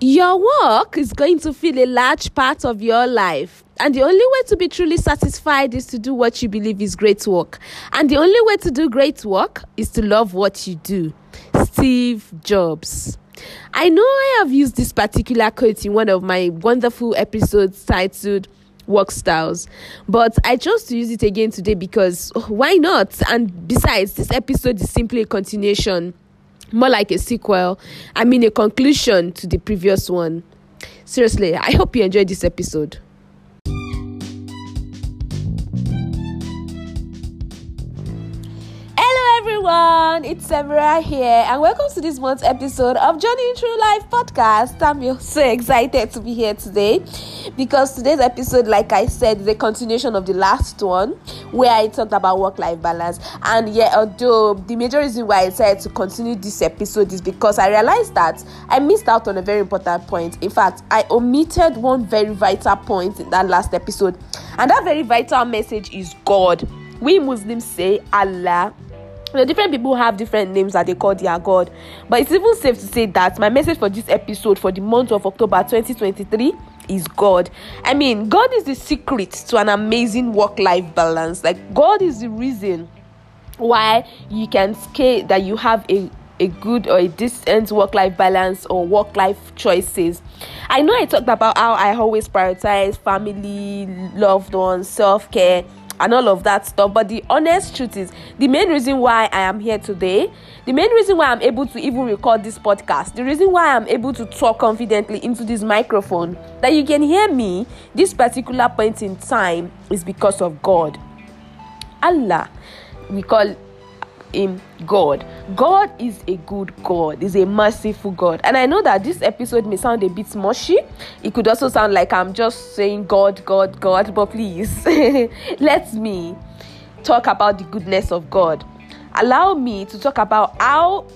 Your work is going to fill a large part of your life. And the only way to be truly satisfied is to do what you believe is great work. And the only way to do great work is to love what you do. Steve Jobs. I know I have used this particular quote in one of my wonderful episodes titled Work Styles, but I chose to use it again today because oh, why not? And besides, this episode is simply a continuation, more like a sequel. I mean, a conclusion to the previous one. Seriously, I hope you enjoyed this episode. Everyone, it's Samira here, and welcome to this month's episode of Journey Through Life podcast. I'm so excited to be here today because today's episode, like I said, is a continuation of the last one where I talked about work life balance. And yeah, although the major reason why I decided to continue this episode is because I realized that I missed out on a very important point. In fact, I omitted one very vital point in that last episode, and that very vital message is God. We Muslims say Allah you know, different people have different names that they call their God. But it's even safe to say that my message for this episode for the month of October 2023 is God. I mean, God is the secret to an amazing work life balance. Like, God is the reason why you can say that you have a a good or a decent work life balance or work life choices. I know I talked about how I always prioritize family, loved ones, self care and all of that stuff. But the honest truth is, the main reason why I am here today, the main reason why I'm able to even record this podcast, the reason why I'm able to talk confidently into this microphone, that you can hear me this particular point in time is because of God. Allah, we call him God. God is a good God, is a merciful God. And I know that this episode may sound a bit mushy. It could also sound like I'm just saying God, God, God, but please let me talk about the goodness of God. Allow me to talk about how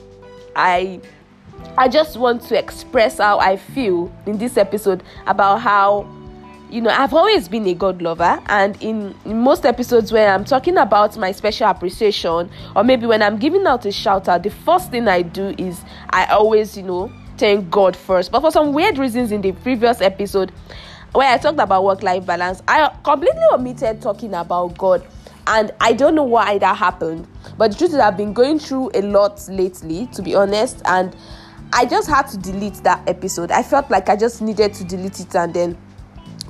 I I just want to express how I feel in this episode about how you know, I've always been a God lover, and in, in, most episodes where I'm talking about my special appreciation, or maybe when I'm giving out a shout out, the first thing I do is I always, you know, thank God first. But for some weird reasons in the previous episode, where I talked about work life balance, I completely omitted talking about God, and I don't know why that happened. But the truth is, I've been going through a lot lately, to be honest, and I just had to delete that episode. I felt like I just needed to delete it and then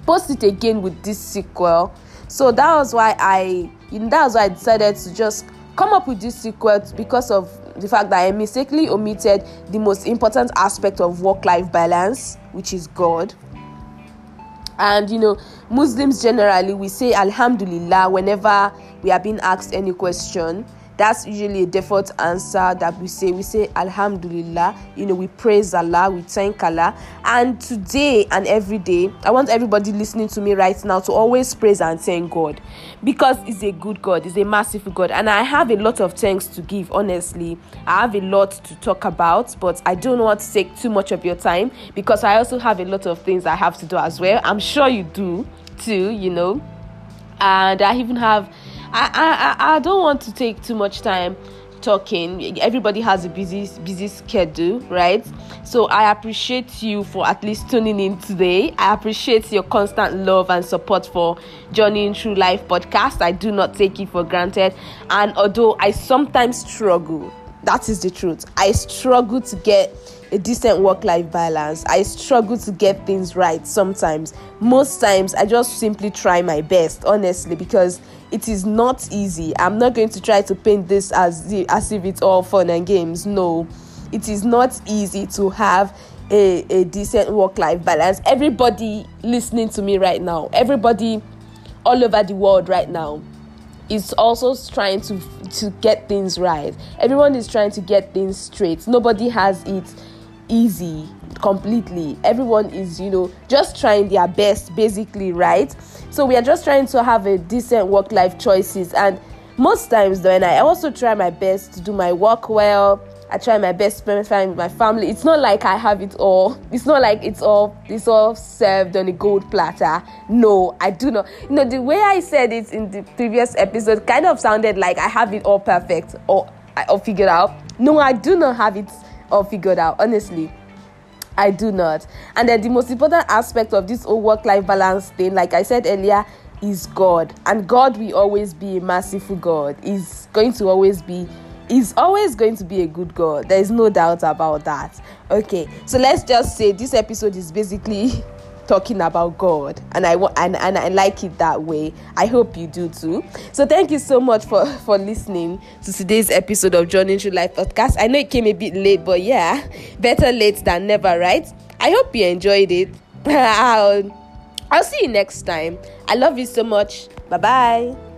post it again with this sequel. So that was why I that was why I decided to just come up with this sequel because of the fact that I mistakenly omitted the most important aspect of work-life balance, which is God. And you know, Muslims generally we say Alhamdulillah whenever we are being asked any question that's usually a default answer that we say. We say alhamdulillah. You know we praise allah we thank allah. And today and every day i want everybody listening to me right now to always praise and thank god. Because he's a good god he's a merciful god. And i have a lot of thanks to give honestly. I have a lot to talk about but i don't want to take too much of your time because i also have a lot of things i have to do as well. I'm sure you do too you know. And i even have I, I, I don't want to take too much time talking. Everybody has a busy busy schedule right? So i appreciate you for at least tuning in today. I appreciate your constant love and support for journeying through life podcast. I do not take it for granted. And although i sometimes struggle that is the truth. I struggle to get a decent work life balance. I struggle to get things right sometimes. Most times, I just simply try my best, honestly, because it is not easy. I'm not going to try to paint this as, as if it's all fun and games. No, it is not easy to have a, a decent work life balance. Everybody listening to me right now, everybody all over the world right now is also trying to to get things right. Everyone is trying to get things straight. Nobody has it easy completely. Everyone is, you know, just trying their best, basically, right? So we are just trying to have a decent work life choices. And most times, when I also try my best to do my work well, I try my best to spend time with my family. It's not like I have it all. It's not like it's all it's all served on a gold platter. No, I do not. You know, the way I said it in the previous episode kind of sounded like I have it all perfect or I or figured out. No, I do not have it all figured out, honestly. I do not. And then the most important aspect of this whole work life balance thing, like I said earlier, is God. And God will always be a merciful God. Is going to always be is always going to be a good God. There is no doubt about that. Okay, so let's just say this episode is basically talking about God, and I and, and I like it that way. I hope you do too. So thank you so much for for listening to today's episode of Journey Through Life podcast. I know it came a bit late, but yeah, better late than never, right? I hope you enjoyed it. I'll, I'll see you next time. I love you so much. Bye bye.